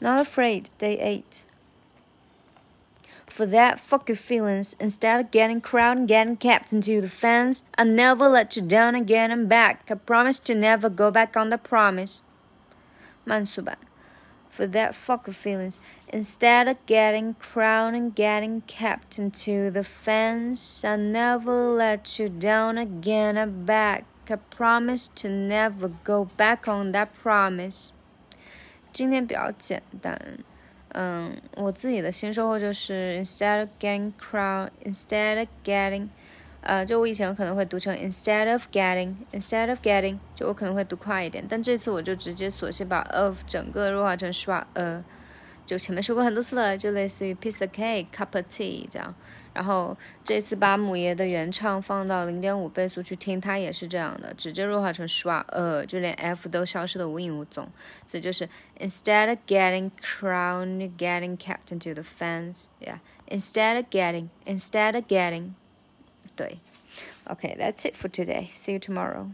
Not afraid, day 8. For that, fuck your feelings. Instead of getting crowded and getting kept into the fence, I never let you down again and back. I promise to never go back on the promise. Mansuban. For that, fuck your feelings. Instead of getting crowned, and getting kept into the fence, I never let you down again and back. I promise to never go back on that promise. 今天比较简单，嗯，我自己的新收获就是 instead of getting crowd，instead of getting 呃，就我以前可能会读成 instead of getting，instead of getting，就我可能会读快一点，但这次我就直接索性把 of 整个弱化成刷？呃，就前面说过很多次了，就类似于 piece of cake、cup of tea 这样。然后这次把姆爷的原唱放到零点五倍速去听，它也是这样的，直接弱化成 schwa f 都消失的无影无踪。所以就是 instead of getting crowned, getting kept into the fence, yeah. Instead of getting, instead of getting，对。Okay, that's it for today. See you tomorrow.